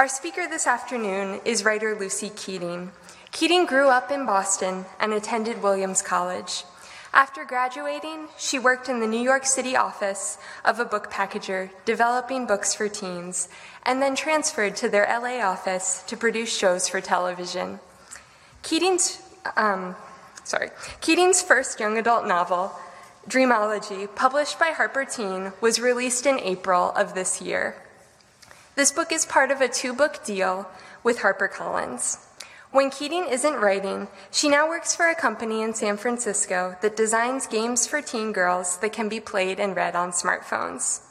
Our speaker this afternoon is writer Lucy Keating. Keating grew up in Boston and attended Williams College. After graduating, she worked in the New York City office of a book packager, developing books for teens, and then transferred to their LA office to produce shows for television. Keating's, um, sorry, Keating's first young adult novel, Dreamology, published by Harper Teen, was released in April of this year. This book is part of a two book deal with HarperCollins. When Keating isn't writing, she now works for a company in San Francisco that designs games for teen girls that can be played and read on smartphones.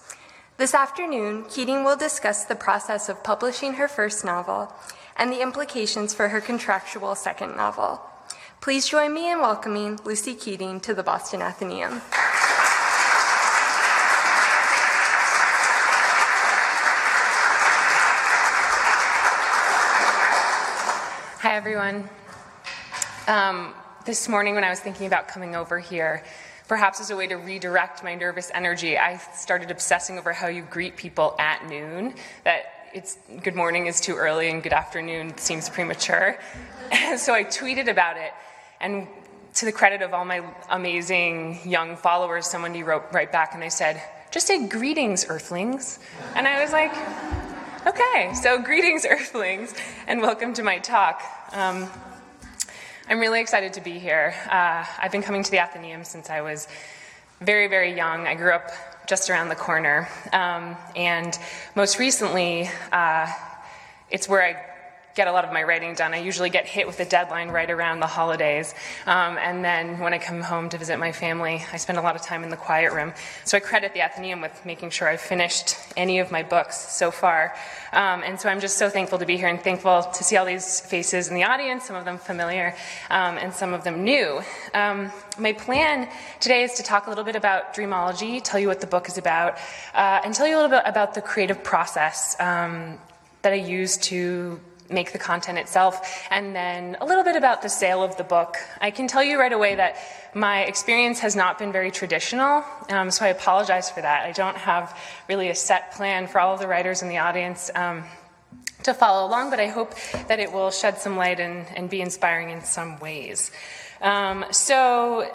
This afternoon, Keating will discuss the process of publishing her first novel and the implications for her contractual second novel. Please join me in welcoming Lucy Keating to the Boston Athenaeum. Everyone. Um, this morning, when I was thinking about coming over here, perhaps as a way to redirect my nervous energy, I started obsessing over how you greet people at noon. That it's good morning is too early and good afternoon seems premature. so I tweeted about it, and to the credit of all my amazing young followers, somebody wrote right back and they said, "Just say greetings, Earthlings," and I was like. Okay, so greetings, Earthlings, and welcome to my talk. Um, I'm really excited to be here. Uh, I've been coming to the Athenaeum since I was very, very young. I grew up just around the corner, um, and most recently, uh, it's where I get a lot of my writing done. I usually get hit with a deadline right around the holidays. Um, and then when I come home to visit my family, I spend a lot of time in the quiet room. So I credit the Athenaeum with making sure I've finished any of my books so far. Um, and so I'm just so thankful to be here and thankful to see all these faces in the audience, some of them familiar um, and some of them new. Um, my plan today is to talk a little bit about Dreamology, tell you what the book is about, uh, and tell you a little bit about the creative process um, that I use to make the content itself, and then a little bit about the sale of the book. I can tell you right away that my experience has not been very traditional, um, so I apologize for that. I don't have really a set plan for all of the writers in the audience. Um, to follow along, but I hope that it will shed some light and, and be inspiring in some ways. Um, so,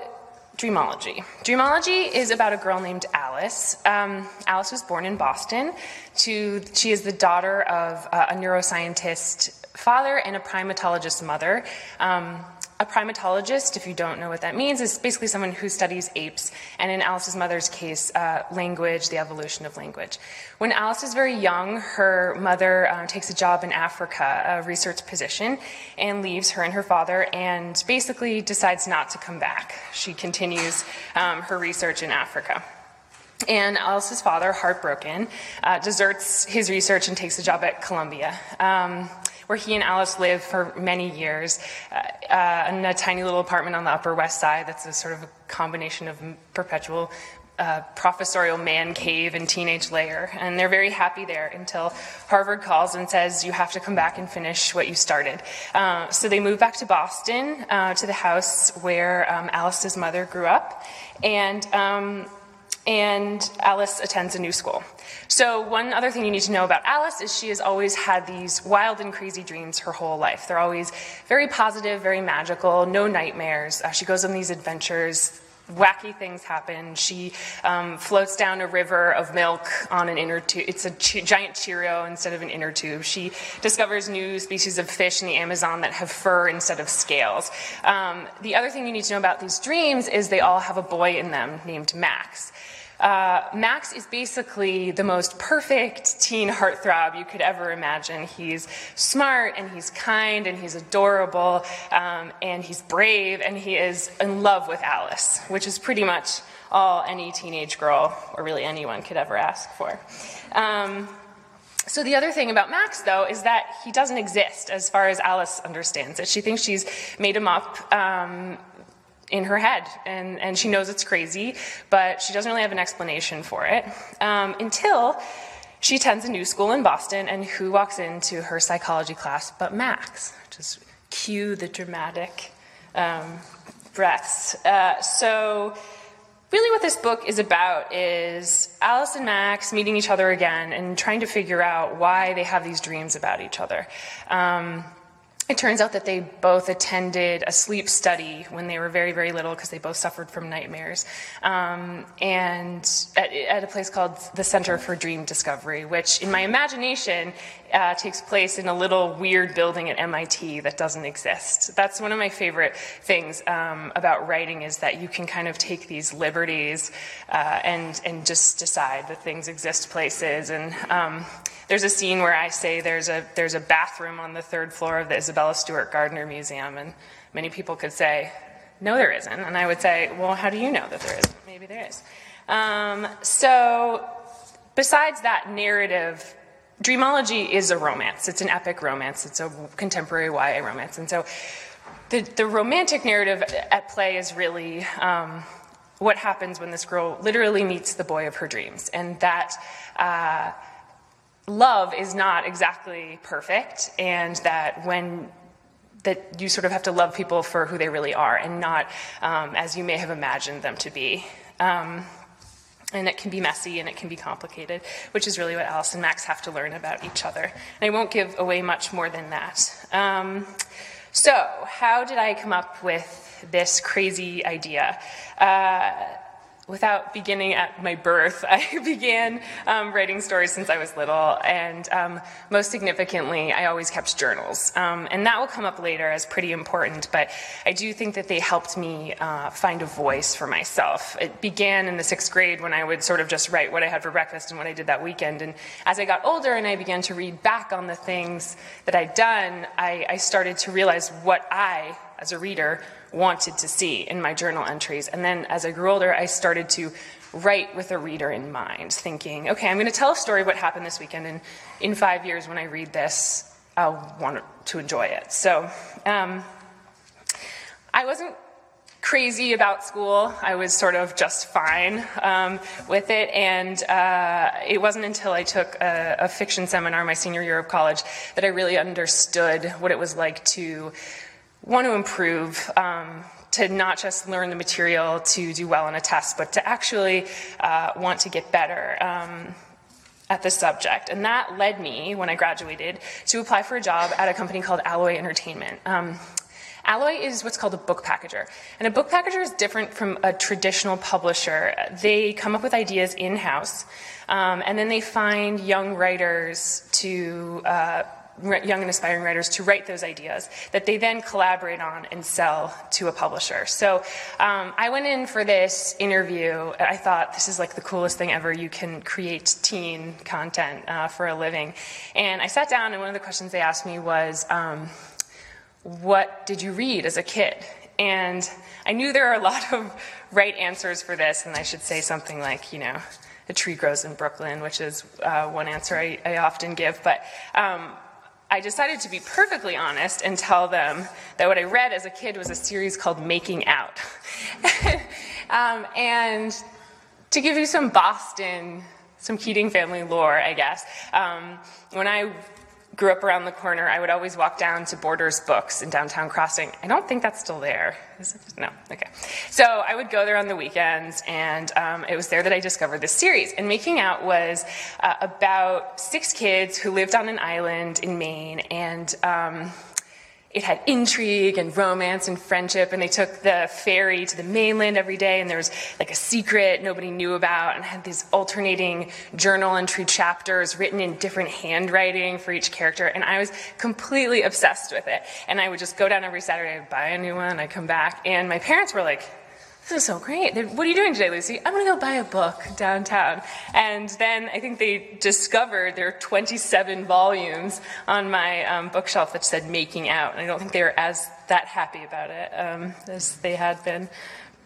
Dreamology. Dreamology is about a girl named Alice. Um, Alice was born in Boston. To, she is the daughter of uh, a neuroscientist father and a primatologist mother. Um, a primatologist, if you don't know what that means, is basically someone who studies apes, and in Alice's mother's case, uh, language, the evolution of language. When Alice is very young, her mother uh, takes a job in Africa, a research position, and leaves her and her father, and basically decides not to come back. She continues um, her research in Africa. And Alice's father, heartbroken, uh, deserts his research and takes a job at Columbia. Um, where he and Alice lived for many years uh, uh, in a tiny little apartment on the Upper West Side. That's a sort of a combination of perpetual uh, professorial man cave and teenage layer. And they're very happy there until Harvard calls and says, You have to come back and finish what you started. Uh, so they move back to Boston uh, to the house where um, Alice's mother grew up. And um, and Alice attends a new school. So, one other thing you need to know about Alice is she has always had these wild and crazy dreams her whole life. They're always very positive, very magical, no nightmares. Uh, she goes on these adventures. Wacky things happen. She um, floats down a river of milk on an inner tube. It's a ch- giant Cheerio instead of an inner tube. She discovers new species of fish in the Amazon that have fur instead of scales. Um, the other thing you need to know about these dreams is they all have a boy in them named Max. Uh, Max is basically the most perfect teen heartthrob you could ever imagine. He's smart and he's kind and he's adorable um, and he's brave and he is in love with Alice, which is pretty much all any teenage girl or really anyone could ever ask for. Um, so, the other thing about Max, though, is that he doesn't exist as far as Alice understands it. She thinks she's made him up um, in her head, and, and she knows it's crazy, but she doesn't really have an explanation for it um, until she attends a new school in Boston, and who walks into her psychology class but Max? Just cue the dramatic um, breaths. Uh, so really what this book is about is Alice and Max meeting each other again and trying to figure out why they have these dreams about each other. Um, it turns out that they both attended a sleep study when they were very, very little because they both suffered from nightmares. Um, and at, at, a place called the Center for Dream Discovery, which in my imagination uh, takes place in a little weird building at MIT that doesn't exist. That's one of my favorite things um, about writing is that you can kind of take these liberties uh, and, and just decide that things exist places. And um, there's a scene where I say there's a, there's a bathroom on the third floor of the Isabella Stewart Gardner Museum, and many people could say, no, there isn't. And I would say, well, how do you know that there isn't? Maybe there is. Um, so, besides that narrative, Dreamology is a romance. It's an epic romance. It's a contemporary YA romance. And so, the, the romantic narrative at play is really um, what happens when this girl literally meets the boy of her dreams. And that. Uh, love is not exactly perfect, and that when that you sort of have to love people for who they really are and not um, as you may have imagined them to be. Um, and it can be messy and it can be complicated, which is really what Alice and Max have to learn about each other. And I won't give away much more than that. Um, so, how did I come up with this crazy idea? Uh, without beginning at my birth, I began um, writing stories since I was little, and um, most significantly, I always kept journals. Um, and that will come up later as pretty important, but I do think that they helped me uh, find a voice for myself. It began in the sixth grade when I would sort of just write what I had for breakfast and what I did that weekend. And as I got older and I began to read back on the things that I'd done, I, I started to realize what I, as a reader, wanted to see in my journal entries. And then as I grew older, I started to write with a reader in mind, thinking, okay, I'm going to tell a story what happened this weekend, and in five years when I read this, I'll want to enjoy it. So um, I wasn't crazy about school. I was sort of just fine um, with it. And uh, it wasn't until I took a, a, fiction seminar my senior year of college that I really understood what it was like to want to improve, um, to not just learn the material to do well on a test, but to actually uh, want to get better. Um, at the subject. And that led me, when I graduated, to apply for a job at a company called Alloy Entertainment. Um, Alloy is what's called a book packager. And a book packager is different from a traditional publisher. They come up with ideas in house, um, and then they find young writers to uh, young and aspiring writers to write those ideas that they then collaborate on and sell to a publisher. So um, I went in for this interview. I thought this is like the coolest thing ever. You can create teen content uh, for a living. And I sat down, and one of the questions they asked me was, um, What did you read as a kid? And I knew there are a lot of right answers for this, and I should say something like, you know, a tree grows in Brooklyn, which is uh, one answer I, I, often give. But um, I decided to be perfectly honest and tell them that what I read as a kid was a series called Making Out. um, and to give you some Boston, some Keating family lore, I guess, um, when I grew up around the corner, I would always walk down to Borders Books in downtown Crossing. I don't think that's still there. No, okay. So I would go there on the weekends, and um, it was there that I discovered this series. And Making Out was uh, about six kids who lived on an island in Maine, and um, it had intrigue and romance and friendship and they took the ferry to the mainland every day and there was like a secret nobody knew about and had these alternating journal entry chapters written in different handwriting for each character and i was completely obsessed with it. And i would just go down every saturday buy a new one i'd come back and my parents were like this is so great. What are you doing today, Lucy? I'm going to go buy a book downtown. And then I think they discovered there are 27 volumes on my um, bookshelf that said Making Out. And I don't think they were as that happy about it um, as they had been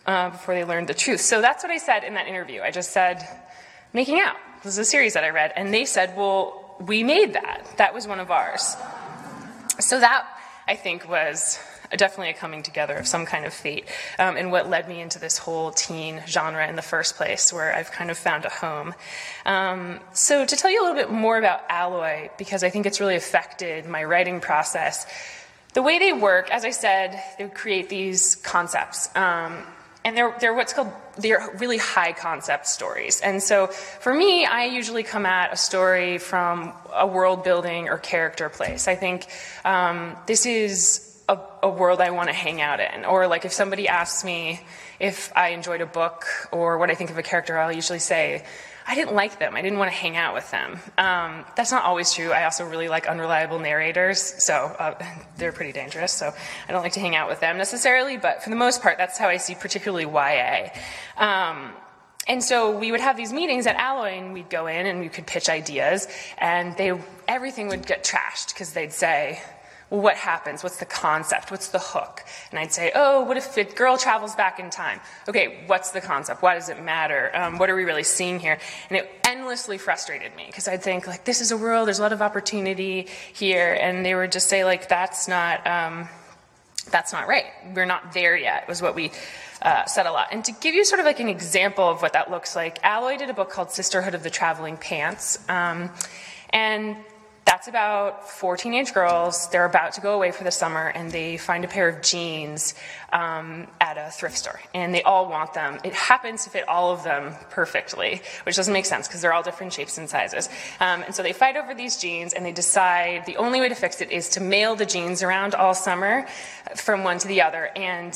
uh, before they learned the truth. So that's what I said in that interview. I just said, Making Out. This is a series that I read. And they said, well, we made that. That was one of ours. So that, I think, was definitely a coming together of some kind of fate, um, and what led me into this whole teen genre in the first place, where I've kind of found a home. Um, so, to tell you a little bit more about Alloy, because I think it's really affected my writing process, the way they work, as I said, they create these concepts. Um, and they're, they're what's called they're really high concept stories. And so for me, I usually come at a story from a world building or character place. I think um, this is a, a world I want to hang out in. Or like if somebody asks me if I enjoyed a book or what I think of a character, I'll usually say, I didn't like them. I didn't want to hang out with them. Um, that's not always true. I also really like unreliable narrators, so uh, they're pretty dangerous. So I don't like to hang out with them necessarily, but for the most part, that's how I see particularly YA. Um, and so we would have these meetings at Alloy, and we'd go in and we could pitch ideas, and they everything would get trashed because they'd say, well, what happens? What's the concept? What's the hook? And I'd say, oh, what if the girl travels back in time? Okay, what's the concept? Why does it matter? Um, what are we really seeing here? And it endlessly frustrated me because I'd think, like, this is a world, there's a lot of opportunity here. And they would just say, like, that's not, um, that's not right. We're not there yet, was what we uh, said a lot. And to give you sort of like an example of what that looks like, Alloy did a book called Sisterhood of the Traveling Pants. Um, and that's about four teenage girls. They're about to go away for the summer and they find a pair of jeans um, at a thrift store. And they all want them. It happens to fit all of them perfectly, which doesn't make sense because they're all different shapes and sizes. Um, and so they fight over these jeans and they decide the only way to fix it is to mail the jeans around all summer from one to the other. And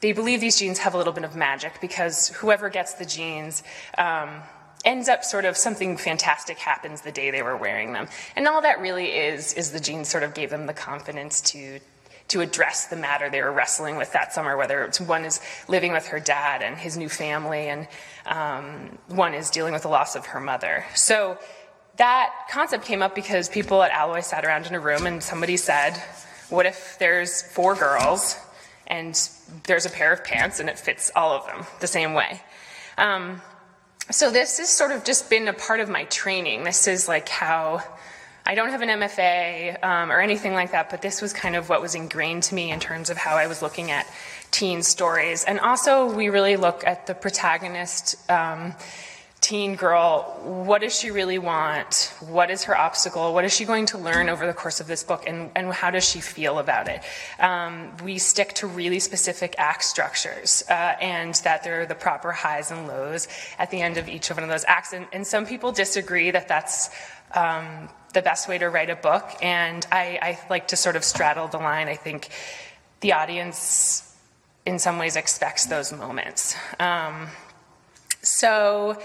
they believe these jeans have a little bit of magic because whoever gets the jeans, um, ends up sort of something fantastic happens the day they were wearing them. And all that really is, is the jeans sort of gave them the confidence to, to address the matter they were wrestling with that summer, whether it's one is living with her dad and his new family, and um, one is dealing with the loss of her mother. So that concept came up because people at Alloy sat around in a room and somebody said, What if there's four girls and there's a pair of pants and it fits all of them the same way? Um, so this has sort of just been a part of my training. This is like how I don't have an MFA um, or anything like that, but this was kind of what was ingrained to me in terms of how I was looking at teen stories. And also, we really look at the protagonist. Um, teen girl, what does she really want? What is her obstacle? What is she going to learn over the course of this book? And, and how does she feel about it? Um, we stick to really specific act structures uh, and that there are the proper highs and lows at the end of each one of those acts. And, and some people disagree that that's um, the best way to write a book. And I, I like to sort of straddle the line. I think the audience, in some ways, expects those moments. Um, so,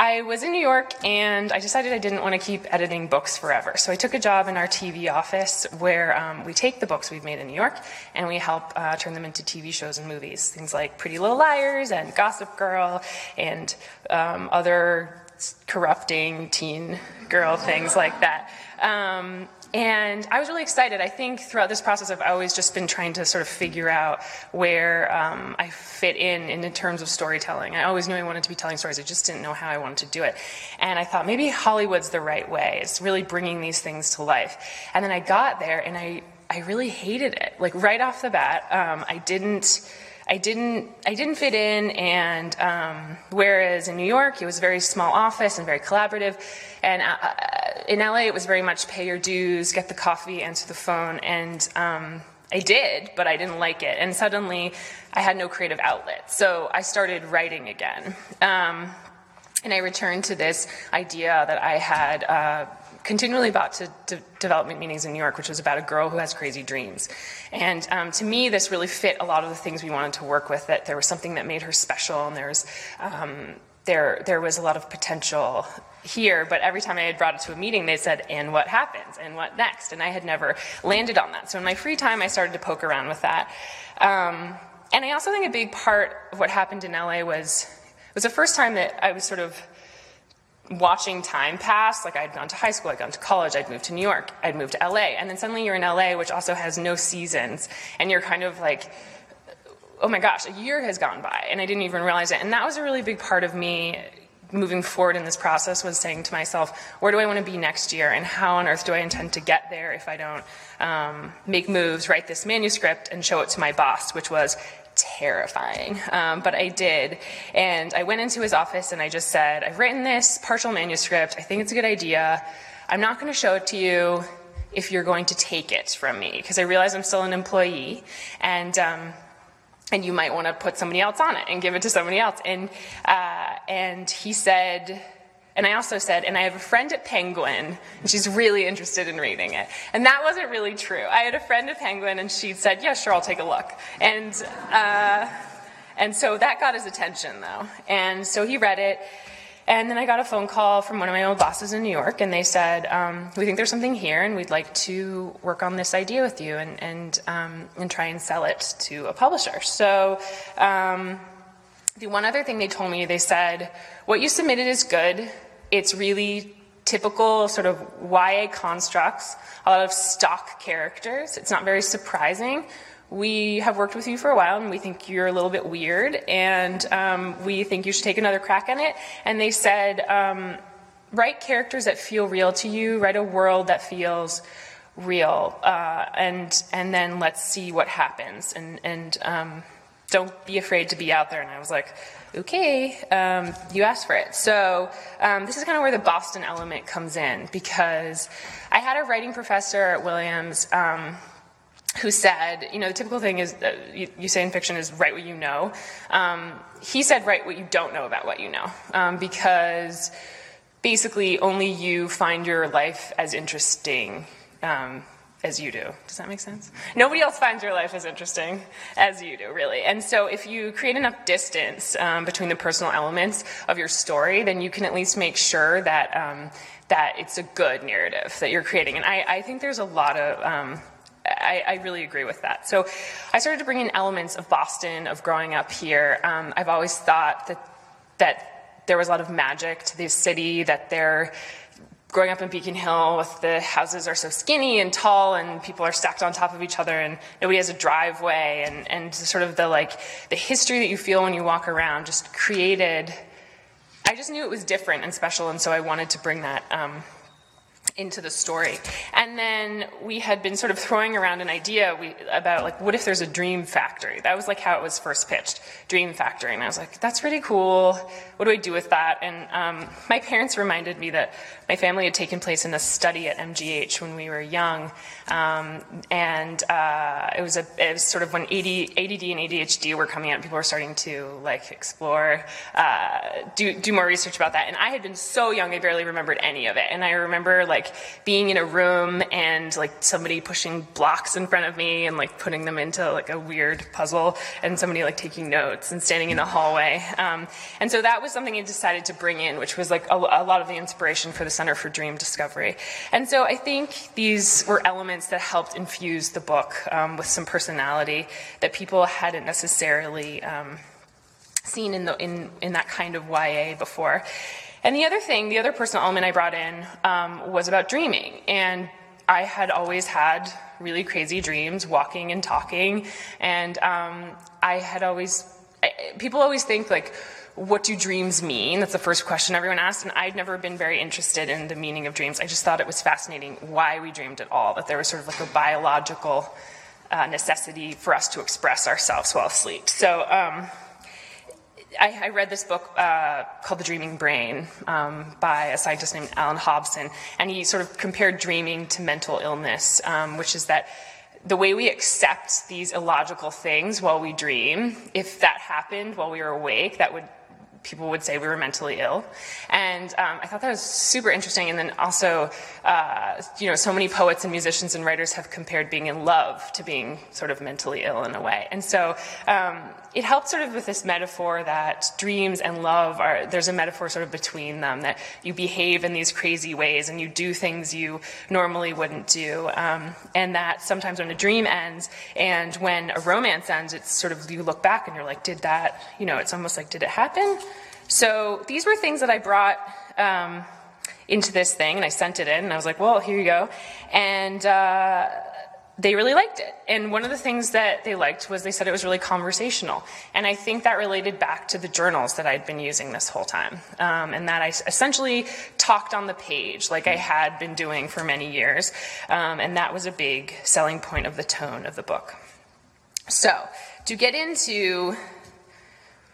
I was in New York and I decided I didn't want to keep editing books forever. So I took a job in our TV office where um, we take the books we've made in New York and we help uh, turn them into TV shows and movies. Things like Pretty Little Liars and Gossip Girl and um, other corrupting teen girl things like that. Um, and I was really excited. I think throughout this process, I've always just been trying to sort of figure out where um, I fit in, in terms of storytelling. I always knew I wanted to be telling stories. I just didn't know how I wanted to do it. And I thought maybe Hollywood's the right way. It's really bringing these things to life. And then I got there, and I I really hated it. Like right off the bat, um, I didn't. I didn't I didn't fit in, and um, whereas in New York it was a very small office and very collaborative, and uh, uh in LA it was very much pay your dues, get the coffee, answer the phone, and um, I did, but I didn't like it, and suddenly I had no creative outlet, so I started writing again. Um, and I returned to this idea that I had uh, continually brought to, to, development meetings in New York, which was about a girl who has crazy dreams. And um, to me, this really fit a lot of the things we wanted to work with. That there was something that made her special, and there was um, there there was a lot of potential here. But every time I had brought it to a meeting, they said, "And what happens? And what next?" And I had never landed on that. So in my free time, I started to poke around with that. Um, and I also think a big part of what happened in LA was was the first time that I was sort of watching time pass. Like I'd gone to high school, I'd gone to college, I'd moved to New York, I'd moved to LA, and then suddenly you're in LA, which also has no seasons, and you're kind of like, oh my gosh, a year has gone by, and I didn't even realize it. And that was a really big part of me moving forward in this process was saying to myself, where do I want to be next year, and how on earth do I intend to get there if I don't um, make moves, write this manuscript, and show it to my boss, which was terrifying, um, but I did. And I went into his office and I just said, I've written this partial manuscript. I think it's a good idea. I'm not going to show it to you if you're going to take it from me, because I realize I'm still an employee. And um, and you might want to put somebody else on it and give it to somebody else. And, uh, and he said, and I also said, and I have a friend at Penguin, and she's really interested in reading it. And that wasn't really true. I had a friend at Penguin, and she said, yeah, sure, I'll take a look. And, uh, and so that got his attention, though. And so he read it. And then I got a phone call from one of my old bosses in New York, and they said, um, "We think there's something here, and we'd like to work on this idea with you, and and um, and try and sell it to a publisher." So. Um, the one other thing they told me, they said, "What you submitted is good. It's really typical sort of YA constructs, a lot of stock characters. It's not very surprising." we have worked with you for a while and we think you're a little bit weird and um, we think you should take another crack at it. And they said, um, write characters that feel real to you, write a world that feels real, uh, and, and then let's see what happens. And, and um, don't be afraid to be out there. And I was like, okay, um, you asked for it. So um, this is kind of where the Boston element comes in because I had a writing professor at Williams um, who said, you know, the typical thing is that you, you say in fiction is write what you know. Um, he said write what you don't know about what you know, um, because basically only you find your life as interesting um, as you do. Does that make sense? Nobody else finds your life as interesting as you do, really. And so if you create enough distance um, between the personal elements of your story, then you can at least make sure that um, that it's a good narrative that you're creating. And I, I think there's a lot of um, I, I, really agree with that. So I started to bring in elements of Boston, of growing up here. Um, I've always thought that, that there was a lot of magic to this city, that they're growing up in Beacon Hill with the houses are so skinny and tall and people are stacked on top of each other and nobody has a driveway and, and sort of the like the history that you feel when you walk around just created I just knew it was different and special and so I wanted to bring that um, into the story. And then we had been sort of throwing around an idea we, about like, what if there's a dream factory? That was like how it was first pitched, dream factory. And I was like, that's pretty cool. What do I do with that? And um, my parents reminded me that my family had taken place in a study at MGH when we were young, um, and uh, it was a it was sort of when AD, ADD and ADHD were coming out. People were starting to like explore, uh, do do more research about that. And I had been so young, I barely remembered any of it. And I remember like being in a room and like somebody pushing blocks in front of me and like putting them into like a weird puzzle, and somebody like taking notes and standing in a hallway. Um, and so that was something I decided to bring in, which was like a, a lot of the inspiration for the Center for Dream Discovery. And so I think these were elements that helped infuse the book um, with some personality that people hadn't necessarily um, seen in, the, in, in that kind of YA before. And the other thing, the other personal element I brought in um, was about dreaming. And I had always had really crazy dreams, walking and talking. And um, I had always, I, people always think like, what do dreams mean? That's the first question everyone asks. And I'd never been very interested in the meaning of dreams. I just thought it was fascinating why we dreamed at all, that there was sort of like a biological uh, necessity for us to express ourselves while asleep. So um, I, I, read this book uh, called The Dreaming Brain um, by a scientist named Allan Hobson, and he sort of compared dreaming to mental illness, um, which is that the way we accept these illogical things while we dream, if that happened while we were awake, that would people would say we were mentally ill. And um, I thought that was super interesting. And then also, uh, you know, so many poets and musicians and writers have compared being in love to being sort of mentally ill in a way. And so um, it helped sort of with this metaphor that dreams and love are, there's a metaphor sort of between them, that you behave in these crazy ways and you do things you normally wouldn't do. Um, and that sometimes when a dream ends and when a romance ends, it's sort of, you look back and you're like, did that, you know, it's almost like, did it happen? So these were things that I brought um, into this thing, and I sent it in, and I was like, well, here you go. And uh, they really liked it. And one of the things that they liked was they said it was really conversational. And I think that related back to the journals that I'd been using this whole time. Um, and that I essentially talked on the page like I had been doing for many years. Um, and that was a big selling point of the tone of the book. So, to get into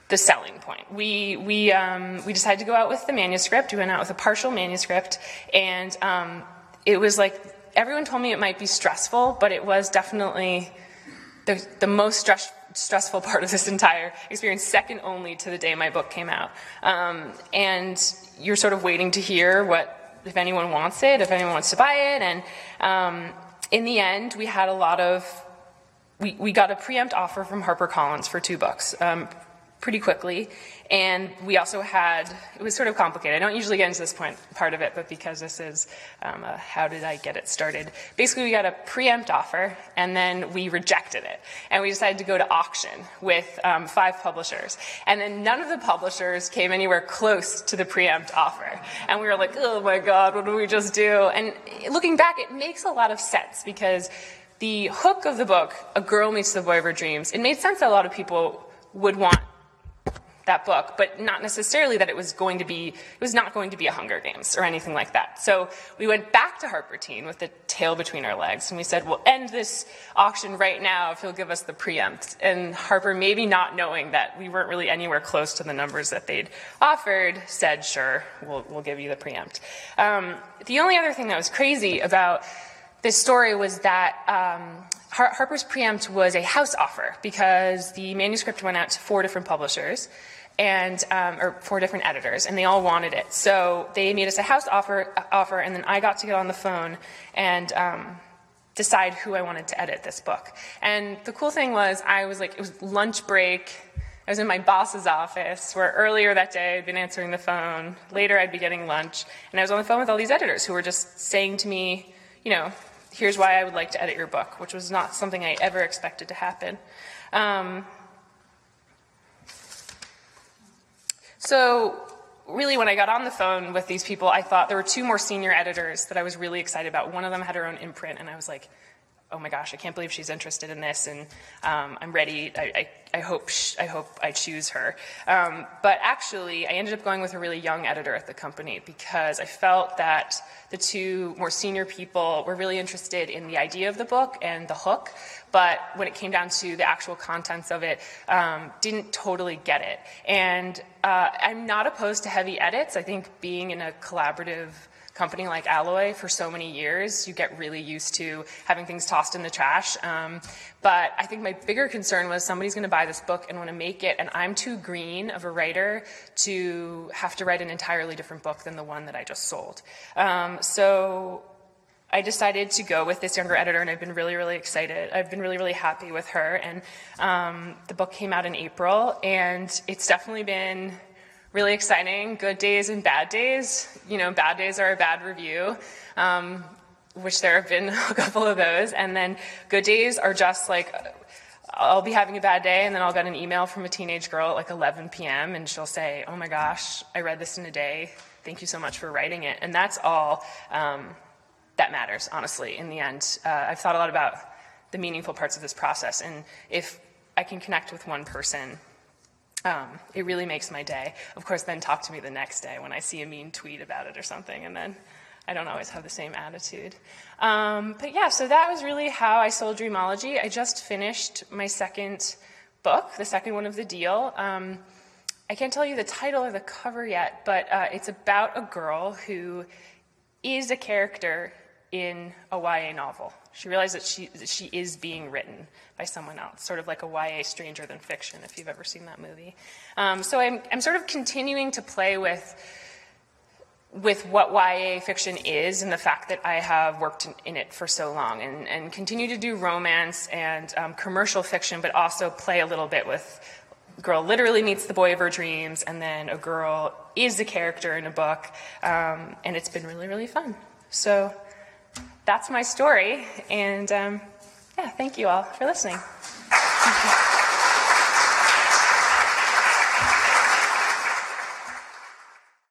the selling point. We, we, um, we decided to go out with the manuscript. We went out with a partial manuscript, and um, it was like everyone told me it might be stressful, but it was definitely the, the most stress, stressful part of this entire experience, second only to the day my book came out. Um, and you're sort of waiting to hear what, if anyone wants it, if anyone wants to buy it. And um, in the end, we had a lot of, we, we got a preempt offer from HarperCollins for two books. Um, pretty quickly. And we also had, it was sort of complicated. I don't usually get into this point, part of it, but because this is um, a, how did I get it started. Basically, we got a preempt offer, and then we rejected it. And we decided to go to auction with um, five publishers. And then none of the publishers came anywhere close to the preempt offer. And we were like, oh my God, what did we just do? And looking back, it makes a lot of sense because the hook of the book, A Girl Meets the Boy of Her Dreams, it made sense that a lot of people would want that book, but not necessarily that it was going to be, it was not going to be a Hunger Games or anything like that. So we went back to Harper Teen with the tail between our legs and we said, we'll end this auction right now if he'll give us the preempt. And Harper, maybe not knowing that we weren't really anywhere close to the numbers that they'd offered, said, sure, we'll, we'll give you the preempt. Um, the only other thing that was crazy about this story was that um, Harper's preempt was a house offer because the manuscript went out to four different publishers and um, or four different editors, and they all wanted it. So they made us a house offer, offer, and then I got to get on the phone and um, decide who I wanted to edit this book. And the cool thing was, I was like, it was lunch break. I was in my boss's office, where earlier that day I'd been answering the phone. Later, I'd be getting lunch, and I was on the phone with all these editors who were just saying to me, you know, here's why I would like to edit your book, which was not something I ever expected to happen. Um, So, really, when I got on the phone with these people, I thought there were two more senior editors that I was really excited about. One of them had her own imprint, and I was like, oh my gosh, I can't believe she's interested in this, and um, I'm ready. I, I, I hope sh- I hope I choose her. Um, but actually, I ended up going with a really young editor at the company because I felt that the two more senior people were really interested in the idea of the book and the hook, but when it came down to the actual contents of it, um, didn't totally get it. And uh, I'm not opposed to heavy edits. I think being in a collaborative company like Alloy for so many years, you get really used to having things tossed in the trash. Um, but I think my bigger concern was somebody's going to buy this book and want to make it, and I'm too green of a writer to have to write an entirely different book than the one that I just sold. Um, so I decided to go with this younger editor, and I've been really, really excited. I've been really, really happy with her. And um, the book came out in April, and it's definitely been really exciting. Good days and bad days. You know, bad days are a bad review, um, which there have been a couple of those. And then good days are just like, I'll be having a bad day, and then I'll get an email from a teenage girl at like 11 p.m., and she'll say, Oh my gosh, I read this in a day. Thank you so much for writing it. And that's all um, that matters, honestly, in the end. Uh, I've thought a lot about the meaningful parts of this process, and if I can connect with one person, um, it really makes my day. Of course, then talk to me the next day when I see a mean tweet about it or something, and then I don't always have the same attitude. Um, but yeah, so that was really how I sold Dreamology. I just finished my second book, the second one of the deal. Um, I can't tell you the title or the cover yet, but uh, it's about a girl who is a character in a YA novel. She realized that she, that she is being written by someone else, sort of like a YA Stranger Than Fiction, if you've ever seen that movie. Um, so I'm, I'm sort of continuing to play with, with what YA fiction is and the fact that I have worked in, in it for so long and, and continue to do romance and um, commercial fiction, but also play a little bit with girl literally meets the boy of her dreams, and then a girl is a character in a book, um, and it's been really, really fun. So that's my story. And um, yeah, thank you all for listening.